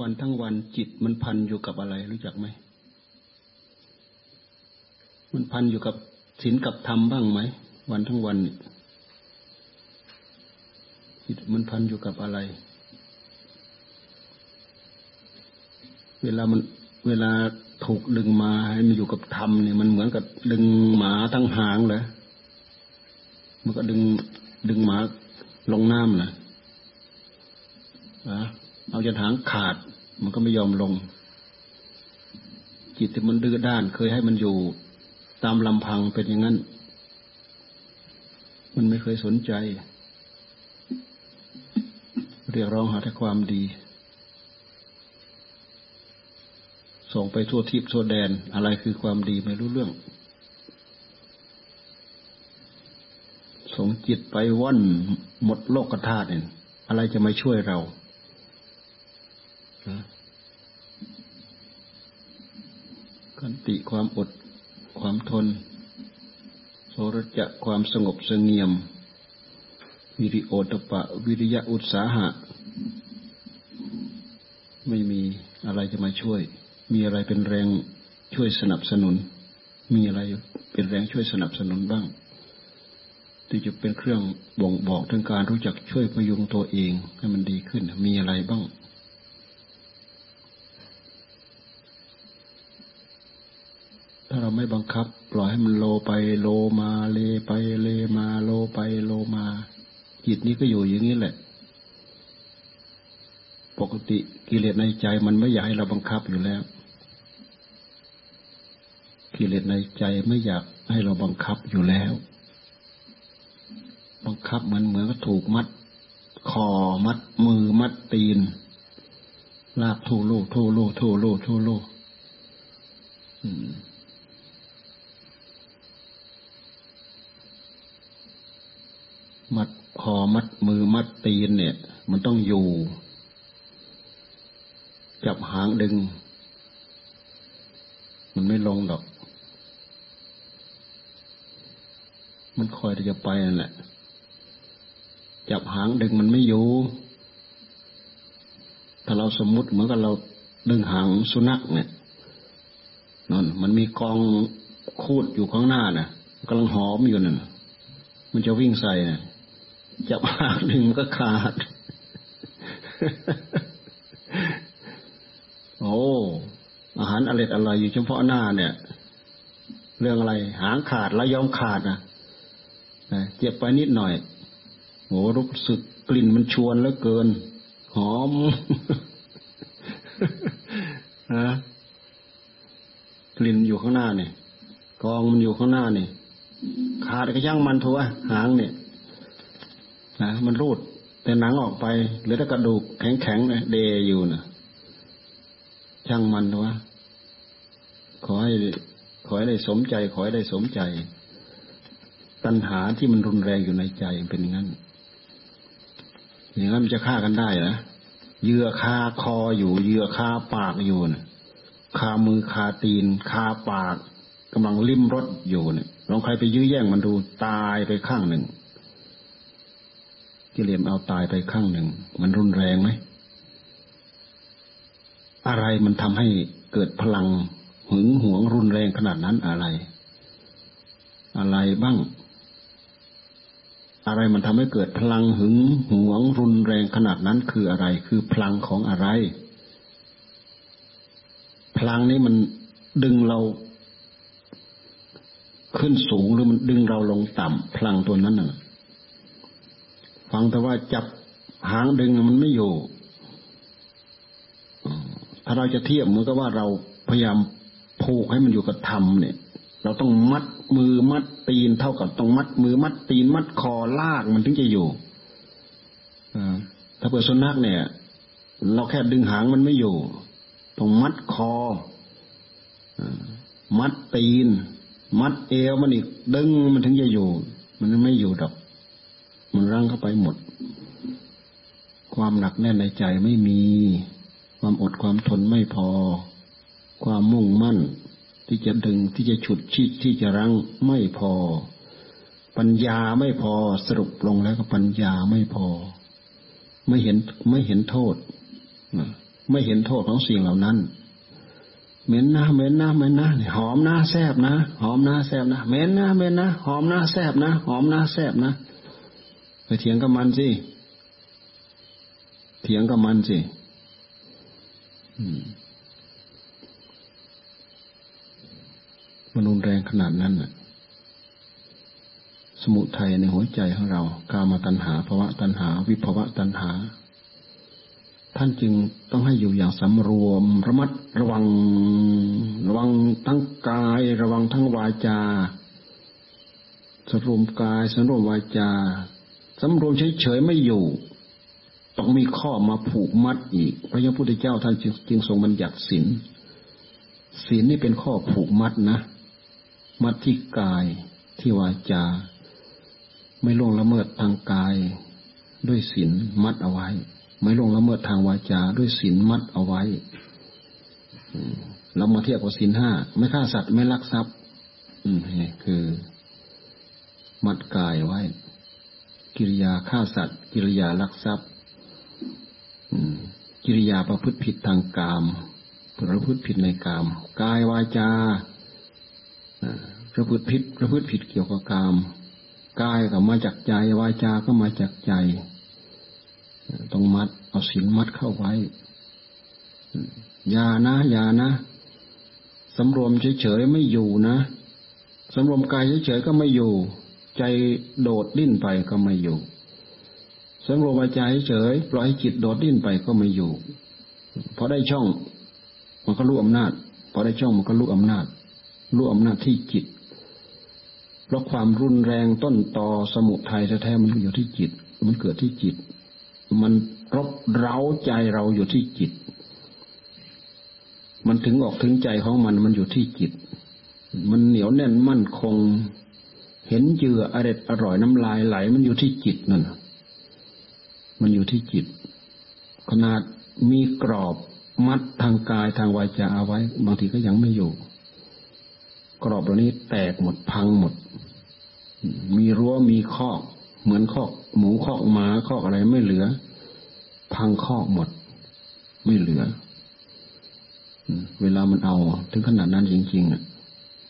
วันทั้งวันจิตมันพันอยู่กับอะไรรู้จักไหม มันพันอยู่กับศีลกับธรรมบ้างไหม วันทั้งวันจิตมันพันอยู่กับอะไร เวลามันเวลาถูกดึงมาให้มันอยู่กับธรรมเนี่ยมันเหมือนกับดึงหมาทั้งหางเลยมันก็ดึงดึงหมาลงน้ำนะอะเอาจนหางขาด มันก็ไม่ยอมลง จิตที่มันดื้อด้าน เคยให้มันอยู่ ตามลำพังเป็นอย่างนั้น มันไม่เคยสนใจ เรียกร้องหาแต่ความดี ส่งไปทั่วทิพย์ทั่วแดน อะไรคือความดีไม่รู้เรื่อง ส่งจิตไปว่อนหมดโลกธาตุเนี่ยอะไรจะมาช่วยเรา กันติความอดความทน โสรจะความสงบสงเงียม วิริโอตปะ วิริยะอุตสาหะ ไม่มีอะไรจะมาช่วย มีอะไรเป็นแรงช่วยสนับสนุน มีอะไรเป็นแรงช่วยสนับสนุนบ้าง ที่จะเป็นเครื่องบ่งบอกถึงการรู้จักช่วยพยุงตัวเองให้มันดีขึ้น มีอะไรบ้างถ้าเรา ไม่บังคับ ปล่อยให้มันโลไปโลมาเลไปเลมาโลไปโลมา จิตนี้ก็อยู่อย่างนี้แหละ ปกติกิเลสในใจมันไม่อยากให้เราบังคับอยู่แล้ว กิเลสในใจไม่อยากให้เราบังคับอยู่แล้ว บังคับมันเหมือนกับถูกมัดคอมัดมือมัดตีน ลากทูลูทูลูทูลูทูลูอืม มัดคอมัดมือมัดตีนเนี่ย มันต้องอยู่ จับหางดึง มันไม่ลงดอก มันคอยที่จะไปนั่นแหละ จับหางดึงมันไม่อยู่ ถ้าเราสมมุติเหมือนกับเราดึงหางสุนัขเนี่ยนั่นมันมีกองคูดอยู่ข้างหน้าน่ะกำลังหอมอยู่นั่นมันจะวิ่งใส่น่ะ จับหางหนึ่งก็ขาด โอ้ อาหารอร่อยอร่อยอยู่เฉพาะหน้าเนี่ย เรื่องอะไร หางขาดแล้วยอมขาดนะเจ็บไปนิดหน่อยโอ้รู้สึกกลิ่นมันชวนแล้วเกิน หอมนะกลิ่นอยู่ข้างหน้าเนี่ยกองมันอยู่ข้างหน้าเนี่ยขาดก็ย่างมันทัวหางเนี่ย นะมันรูด แต่หนังออกไปเหลือแต่กระดูกแข็งๆเลยเดอยู่นะช่างมันวะขอให้ขอให้ได้สมใจ ขอให้ได้สมใจ ตัณหาที่มันรุนแรงอยู่ในใจเป็นอย่างนั้น อย่างนั้นมันจะฆ่ากันได้เหรอเยื่อคาคออยู่เยื่อคาปากอยู่นะคามือคาตีน คาปากกำลังลิ้มรสอยู่เนี่ยลองใครไปยื้อแย่งมันดูตายไปข้างหนึ่ง กิเลสเอาตายไปข้างหนึ่ง มันรุนแรงไหม อะไรมันทำให้เกิดพลังหึงหวงรุนแรงขนาดนั้นอะไร อะไรบ้าง อะไรมันทำให้เกิดพลังหึงหวงรุนแรงขนาดนั้นคืออะไร คือพลังของอะไร พลังนี้มันดึงเราขึ้นสูงหรือมันดึงเราลงต่ำพลังตัวนั้นน่ะ ฟังแต่ว่าจับหางดึงมันไม่อยู่ถ้าเราจะเทียบเหมือนกับว่าเราพยายามผูกให้มันอยู่กับธรรมเนี่ย เราต้องมัดมือมัดตีนเท่ากับต้องมัด มือมัดตีนมัดคอลากมันถึงจะอยู่อถ้าเปิดสุนัขเนี่ย เราแค่ดึงหางมันไม่อยู่ ต้องมัดคอมัดตีน มัดเอวมันอีกดึงมันถึงจะอยู่ มันไม่อยู่ดอก มันรั้งเข้าไปหมด ความหนักแน่นในใจไม่มี ความอดความทนไม่พอ ความมุ่งมั่น ที่จะดึงที่จะฉุดชิดที่จะรั้งไม่พอ ปัญญาไม่พอสรุปลงแล้วก็ปัญญาไม่พอ ไม่เห็นไม่เห็นโทษไม่เห็นโทษของสิ่งเหล่านั้นเหม็นนะเหม็นนะเหม็นนะหอมนะแซบนะหอมนะแซบนะเหม็นนะเหม็นนะหอมนะแซบนะหอมนะแซบนะ ไปเถียงกับมันสิ เถียงกับมันสิมันรุนแรงขนาดนั้นน่ะ สมุทัยในหัวใจของเรา กามาตัณหาภาวะตัณหา วิภาวะตัณหา ท่านจึงต้องให้อยู่อย่างสำรวม ระมัดระวัง ระวังทั้งกาย ระวังทั้งวาจาสำรวมกายสำรวมวาจา สำรวมเฉยๆไม่อยู่ ต้องมีข้อมาผูกมัดอีก พระยาพุทธเจ้าท่านจึงทรงบัญญัติศีลศีลนี่เป็นข้อผูกมัดนะ มัดที่กายที่วาจา ไม่ล่วงละเมิดทางกาย ด้วยศีลมัดเอาไว้ ไม่ล่วงละเมิดทางวาจา ด้วยศีลมัดเอาไว้เรามาเทียบกับศีลห้าไม่ฆ่าสัตว์ไม่ลักทรัพย์ อืมคือ มัดกายไว้ กิริยาฆ่าสัตว์ กิริยาลักทรัพย์กิริยาประพฤติผิดทางกามประพฤติผิดในกามกายวาจาประพฤติผิดประพฤติผิดเกี่ยวกับกามกายก็มาจากใจวาจาก็มาจากใจต้องมัดเอาศีลมัดเข้าไว้ยานะยานะสำรวมเฉยๆไม่อยู่นะสำรวมกายเฉยๆก็ไม่อยู่ ใจโดดดิ้นไปก็ไม่อยู่สำรวมวาจเฉยปล่อยให้จิตโดดดิ้นไปก็ไม่อยู่พอได้ช่อง มันก็รู้อำนาจพอได้ช่องมันก็รู้อำนาจรู้อำนาจที่จิตเพราะความรุนแรงต้นตอสมุทัยแท้ๆมันอยู่ที่จิต มันเกิดที่จิต มันรบเร้าใจเราอยู่ที่จิต มันถึงออกถึงใจของมันมันอยู่ที่จิต มันเหนียวแน่นมั่นคง เห็นเจืออร็ดอร่อยน้ำลายไหล มันอยู่ที่จิตนั่นมันอยู่ที่จิต ขนาดมีกรอบมัดทางกายทางวาจาเอาไว้ บางทีก็ยังไม่อยู่ กรอบเหล่านี้แตกหมดพังหมด มีรั้วมีคอกเหมือนคอก หมูคอกหมาคอกอะไรไม่เหลือ พังคอกหมด ไม่เหลือเวลามันเอา ถึงขนาดนั้นจริงๆอะ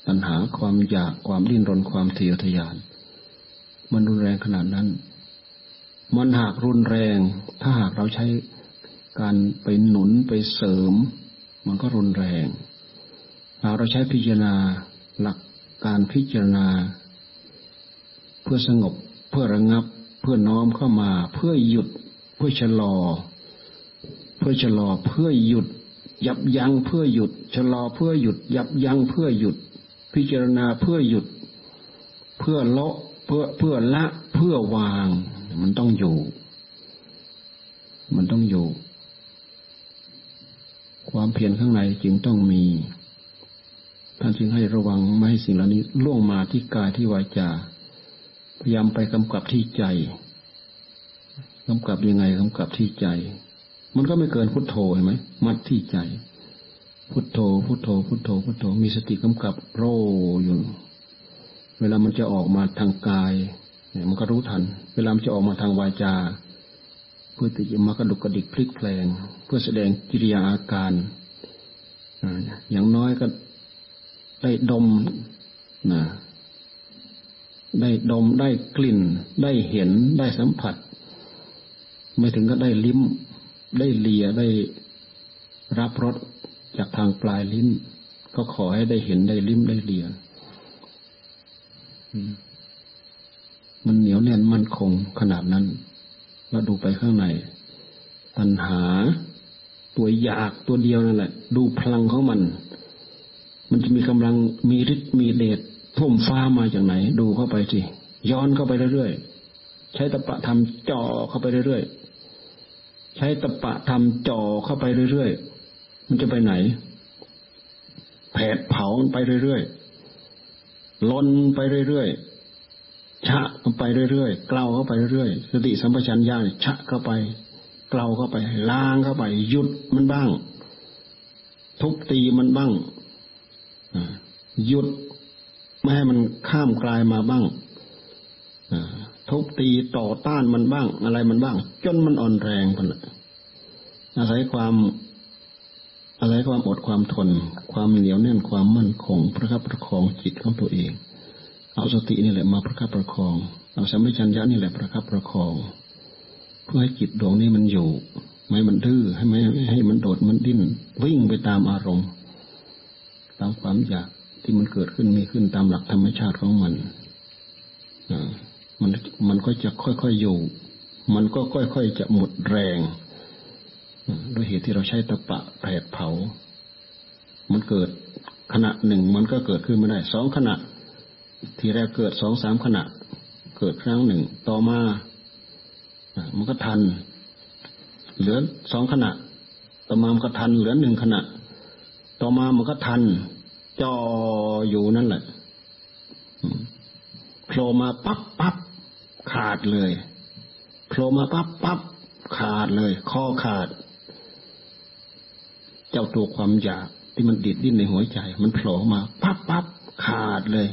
ปัญหาความอยากความดิ้นรนความเทียทยาน มันรุนแรงขนาดนั้น มันหากรุนแรง ถ้าหากเราใช้การไปหนุนไปเสริม มันก็รุนแรงเราใช้พิจารณาหลักการพิจารณา เพื่อสงบ เพื่อระงับ เพื่อน้อมเข้ามา เพื่อหยุด เพื่อชะลอ เพื่อชะลอเพื่อหยุดยับยั้งเพื่อหยุดชะลอเพื่อหยุด ยับยั้งเพื่อหยุด พิจารณาเพื่อหยุด เพื่อละเพื่อเพื่อละ เพื่อวาง มันต้องอยู่ มันต้องอยู่ ความเพียรข้างในจึงต้องมีท่านจึงให้ระวังไม่ให้สิ่งเหล่านี้ล่วงมาที่กายที่วาจา พยายามไปกำกับที่ใจกำกับยังไงกำกับที่ใจ มันก็ไม่เกินพุทโธเห็นไหมมัดที่ใจ พุทโธ พุทโธ พุทโธ พุทโธ มีสติกำกับโรอยู่ เวลามันจะออกมาทางกาย เนี่ย มันก็รู้ทัน เวลามันจะออกมาทางวาจา เพื่อที่จะมากระดุกกระดิกพลิกแปลง เพื่อแสดงกิริยาอาการอย่างน้อยก็ได้ดมนะได้ดมได้กลิ่น ได้เห็นได้สัมผัส ไม่ถึงก็ได้ลิ้ม ได้เลียได้รับรส จากทางปลายลิ้น ก็ขอให้ได้เห็นได้ลิ้มได้เลียมันเหนียวแน่นมั่นคงขนาดนั้นเราดูไปข้างในปัญหา ตัวอยากตัวเดียวนั่นแหละ ดูพลังของมัน มันจะมีกำลังมีฤทธิ์มีเดชท่วมฟ้ามาจากไหน ดูเข้าไปสิย้อนเข้าไปเรื่อยๆใช้ตะปะทำจ่อเข้าไปเรื่อยๆใช้ตะปะทำจ่อเข้าไปเรื่อยๆ มันจะไปไหนแผดเผาไปเรื่อยๆลนไปเรื่อยๆชะเข้าไปเรื่อยๆเกลาเข้าไปเรื่อยๆสติสัมปชัญญะชะเข้าไปเกลาเข้าไปล้างเข้าไป หยุดมันบ้าง ทุบตีมันบ้างหยุดไม่ให้มันข้ามกลายมาบ้างทุบตีต่อต้านมันบ้าง อะไรมันบ้าง จนมันอ่อนแรงพันอาศัยความ อาศัยความอดความทน ความเหนียวแน่นความมั่นคงประคับประคองจิตของตัวเอง เอาสตินี่แหละมาประคับประคอง เอาสัมปชัญญะนี่แหละประคับประคอง เพื่อให้จิตดวงนี้มันอยู่ไม่มันดื้อให้ไม่ให้มันโดดมันดิ้นวิ่งไปตามอารมณ์ ตามความอยากที่มันเกิดขึ้นมีขึ้นตามหลักธรรมชาติของมันมันมันก็จะค่อยๆอยู่ มันก็ค่อยๆจะหมดแรง ด้วยเหตุที่เราใช้ตะปะแผดเผา มันเกิดขณะหนึ่งมันก็เกิดขึ้นไม่ได้สองขณะ ทีแรกเกิดสองสามขณะ เกิดครั้งหนึ่ง ต่อมามันก็ทัน เหลือสองขณะ ต่อมามันก็ทัน เหลือหนึ่งขณะ ต่อมามันก็ทันจออยู่นั่นแหละโผล่มาปั๊บปั๊บขาดเลยโผล่มาปั๊บปั๊บขาดเลย ข้อขาด เจ้าตัวความอยากที่มันดิดดิ้นในหัวใจ มันโผล่มาปั๊บปั๊บขาดเลย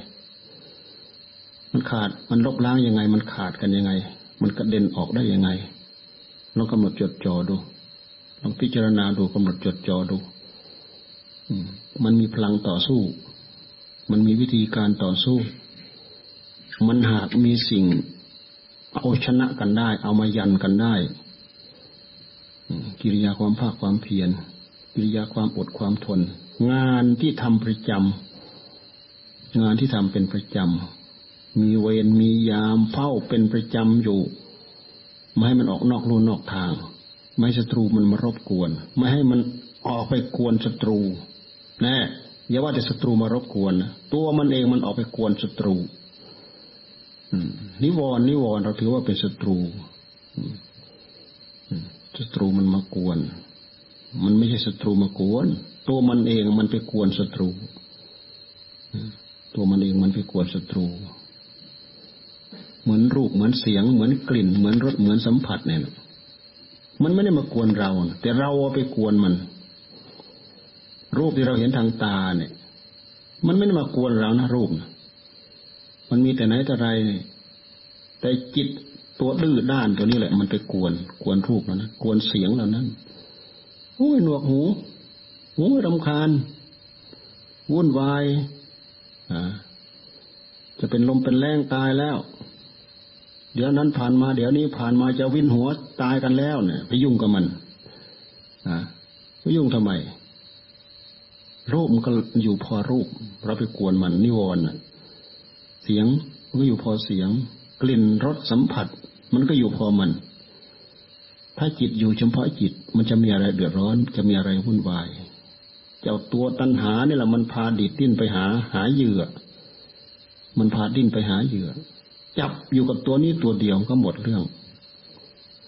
มันขาดมันลบล้างยังไง มันขาดกันยังไง มันกระเด็นออกได้ยังไงลองกำหนดจดจ่อดูลองพิจารณาดูกำหนดจดจ่อดูมันมีพลังต่อสู้ มันมีวิธีการต่อสู้ มันหากมีสิ่งเอาชนะกันได้ เอามายันกันได้ กิริยาความภาคความเพียร กิริยาความอดความทน งานที่ทำประจำงานที่ทำเป็นประจำมีเวรมียามเฝ้าเป็นประจำอยู่ ไม่ให้มันออกนอกลู่นอกทาง ไม่ศัตรูมันมารบกวน ไม่ให้มันออกไปกวนศัตรูแน่อย่าว่าแต่ศัตรูมารบกวนนะตัวมันเองมันออกไปกวนศัตรูนิวรณ์นิวรณ์เราถือว่าเป็นศัตรูศัตรูมันมากวน มันไม่ใช่ศัตรูมากวน ตัวมันเองมันไปกวนศัตรู ตัวมันเองมันไปกวนศัตรู เหมือนรูปเหมือนเสียง เหมือนกลิ่น เหมือนรสเหมือนสัมผัสเนี่ยมันไม่ได้มากวนเรา แต่เราไปกวนมัน รูปที่เราเห็นทางตาเนี่ย มันไม่ได้มากวนเรานะรูปนะมันมีแต่ไหนแต่ไรแต่จิตตัวดื้อด้านตัวนี้แหละ มันไปกวน กวนรูปแล้วนะกวนเสียงเหล่านั้น โอ้ยหนวกหูหูรำคาญ วุ่นวายจะเป็นลมเป็นแรงตายแล้ว เดี๋ยวนั้นผ่านมาเดี๋ยวนี้ผ่านมาจะวินหัวตายกันแล้วเนี่ย ไปยุ่งกับมันอ่าไปยุ่งทำไมรูปมันก็อยู่พอรูป เราไปกวนมันนิวรณ์เสียงมันก็อยู่พอเสียง กลิ่นรสสัมผัส มันก็อยู่พอมัน ถ้าจิตอยู่เฉพาะจิต มันจะมีอะไรเดือดร้อน จะมีอะไรวุ่นวายเจ้าตัวตัณหาเนี่ยแหละมันพาดิดดิ้นไปหาหาเหยื่อ มันพาดิ้นไปหาเหยื่อ จับอยู่กับตัวนี้ตัวเดียวก็หมดเรื่อง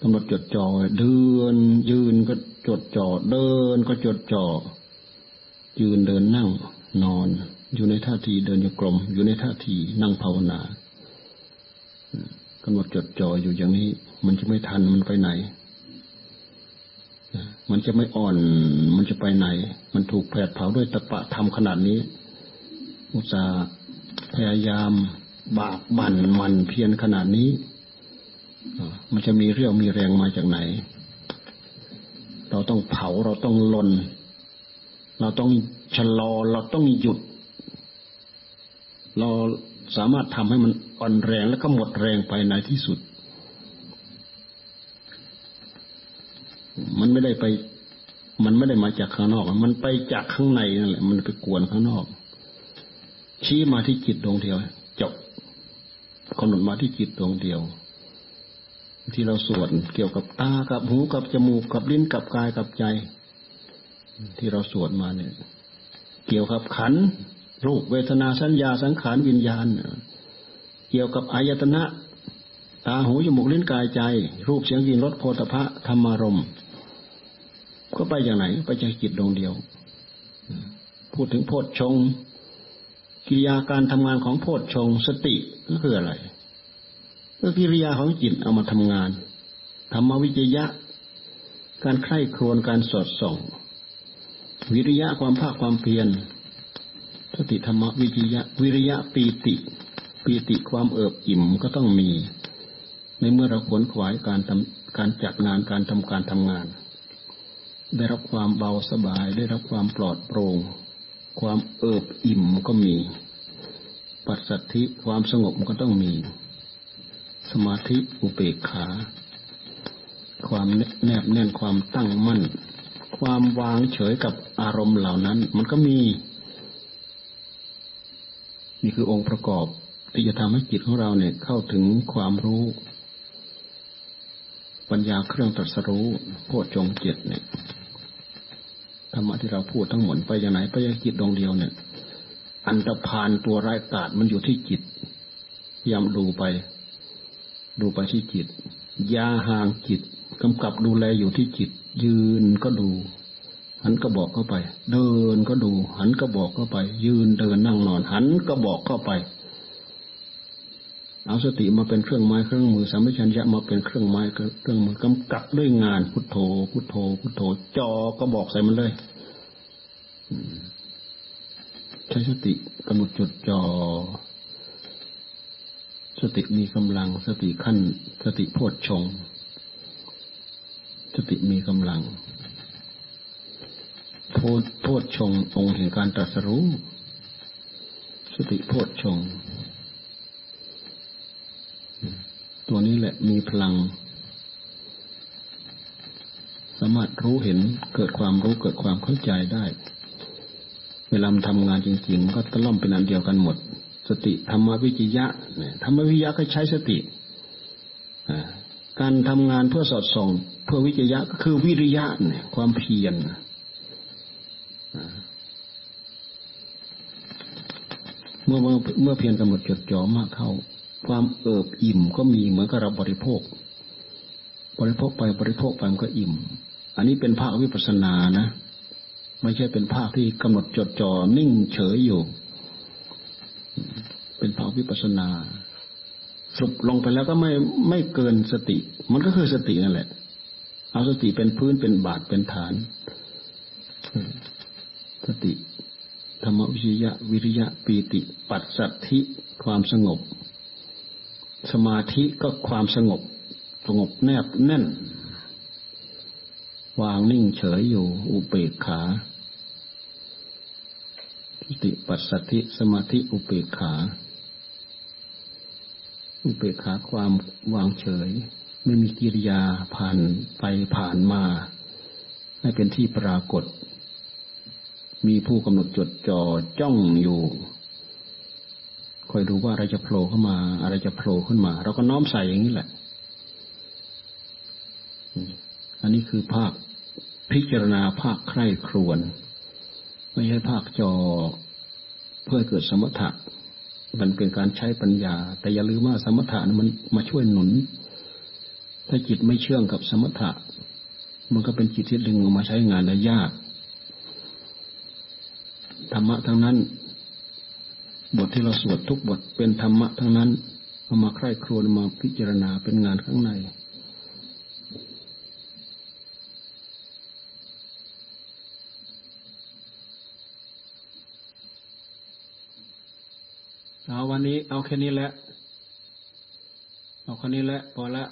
กำหนดจดจ่อเดิน ยืนก็จดจ่อเดินก็จดจ่อยืนเดินนั่ง นอน อยู่ในท่าทีเดินโยกลม อยู่ในท่าทีนั่งภาวนากำหนดจดจ่ออยู่อย่างนี้ มันจะไม่ทันมันไปไหน มันจะไม่อ่อน มันจะไปไหน มันถูกแผดเผาด้วยตะปะทำขนาดนี้ อุตสาห์พยายามบากบั่นมันเพียรขนาดนี้ มันจะมีเรี่ยวมีแรงมาจากไหน เราต้องเผาเราต้องลน เราต้องชะลอเราต้องหยุด เราสามารถทำให้มันอ่อนแรงแล้วก็หมดแรงไปในที่สุด มันไม่ได้ไป มันไม่ได้มาจากข้างนอก มันไปจากข้างในนั่นแหละ มันไปกวนข้างนอก ชี้มาที่จิตดวงเดียวจบกำหนดมาที่จิตดวงเดียว ที่เราสวดเกี่ยวกับตากับหูกับจมูกกับลิ้นกับกายกับใจ ที่เราสวดมาเนี่ย เกี่ยวกับขันรูปเวทนาสัญญาสังขารวิญญาณ เกี่ยวกับอายตนะ ตาหูจมูกลิ้นกายใจ รูปเสียงยินรสโพธพะธรรมารม ก็ไปอย่างไหนไปจากจิตดวงเดียว พูดถึงโพชฌงกิริยาการทำงานของโพชฌงสติก็คืออะไร ก็กิริยาของจิตเอามาทำงานธรรมวิจยะ การใคร่ครวญการสอดส่อง วิริยะความภาคความเพียรสติธรรมวิริยะ วิริยะปีติปีติความเอิบอิ่มก็ต้องมี ในเมื่อเราขวนขวายการทำการจัดงานการทำการทำงาน ได้รับความเบาสบาย ได้รับความปลอดโปร่ง ความเอิบอิ่มก็มี ปัสสัทธิความสงบก็ต้องมี สมาธิอุเบกขา ความแนบแน่นความตั้งมั่น ความวางเฉยกับอารมณ์เหล่านั้น มันก็มีนี่คือองค์ประกอบที่จะทำให้จิตของเราเนี่ยเข้าถึงความรู้ ปัญญาเครื่องตรัสรู้โพชฌงเจ็ดเนี่ย ธรรมะที่เราพูดทั้งหมดไปย่างไหนไปยังจิตดวงเดียวเนี่ย อันตรพานตัวร้ายกาศมันอยู่ที่จิตยายามดูไป ดูไปที่จิตยาห่างจิตกำกับดูแลอยู่ที่จิต ยืนก็ดูหันก็บอกเข้าไป เดินก็ดู หันก็บอกเข้าไป ยืนเดินนั่งนอน หันก็บอกเข้าไป เอาสติมาเป็นเครื่องไม้เครื่องมือสามัญชัญญะมาเป็นเครื่องไม้เครื่องมือกำกับด้วยงานพุทโธ พุทโธ พุทโธจอก็บอกใส่มันเลยใช้สติกำหนดจดจอ่อสติมีกำลัง สติขั้น สติโพชฌงสติมีกำลังโพโพชฌงองค์แห่งการตรัสรู้ สติโพชฌง ตัวนี้แหละมีพลัง สามารถรู้เห็นเกิดความรู้เกิดความเข้าใจได้ เวลาทำงานจริงๆ ก็ตะล่อมเป็นอันเดียวกันหมด สติธรรมวิจยะเนี่ยธรรมวิจยะก็ใช้สติการทำงานเพื่อสอดส่อง เพื่อวิจยะก็คือวิริยะเนี่ยความเพียรเมื่อเมื่อเพียรกำหนดจดจ่อมากเข้า ความเอิบอิ่มก็มีเหมือนกับเราบริโภค บริโภคไปบริโภคไปมันก็อิ่ม อันนี้เป็นภาควิปัสสนานะ ไม่ใช่เป็นภาคที่กำหนดจดจ่อนิ่งเฉยอยู่ เป็นภาควิปัสสนาสุบลงไปแล้วก็ไม่ไม่เกินสติ มันก็คือสตินั่นแหละ เอาสติเป็นพื้นเป็นบาทเป็นฐาน สติธรรมวิริยะวิริยะปีติ ปัสสัทธิความสงบ สมาธิก็ความสงบ สงบแนบแน่น วางนิ่งเฉยอยู่อุเบกขาสติปัสสติสมาธิอุเบกขา อุเบกขาความวางเฉย ไม่มีกิริยาผ่านไปผ่านมา ให้เป็นที่ปรากฏ มีผู้กำหนดจดจ่อจ้องอยู่ คอยดูว่าอะไรจะโผล่เข้ามา อะไรจะโผล่ขึ้นมา เราก็น้อมใส่อย่างนี้แหละ อันนี้คือภาคพิจารณาภาคใคร่ครวน ไม่ใช่ภาคจอเพื่อเกิดสมถะ มันเป็นการใช้ปัญญา แต่อย่าลืมว่าสมถะมันมาช่วยหนุน ถ้าจิตไม่เชื่องกับสมถะ มันก็เป็นจิตที่ดึงออกมาใช้งานได้ยากธรรมะทั้งนั้น บทที่เราสวดทุกบทเป็นธรรมะทั้งนั้นเอามาใคร่ครวญมาพิจารณาเป็นงานข้างใน เอาวันนี้เอาแค่นี้แหละ เอาแค่นี้แหละพอละ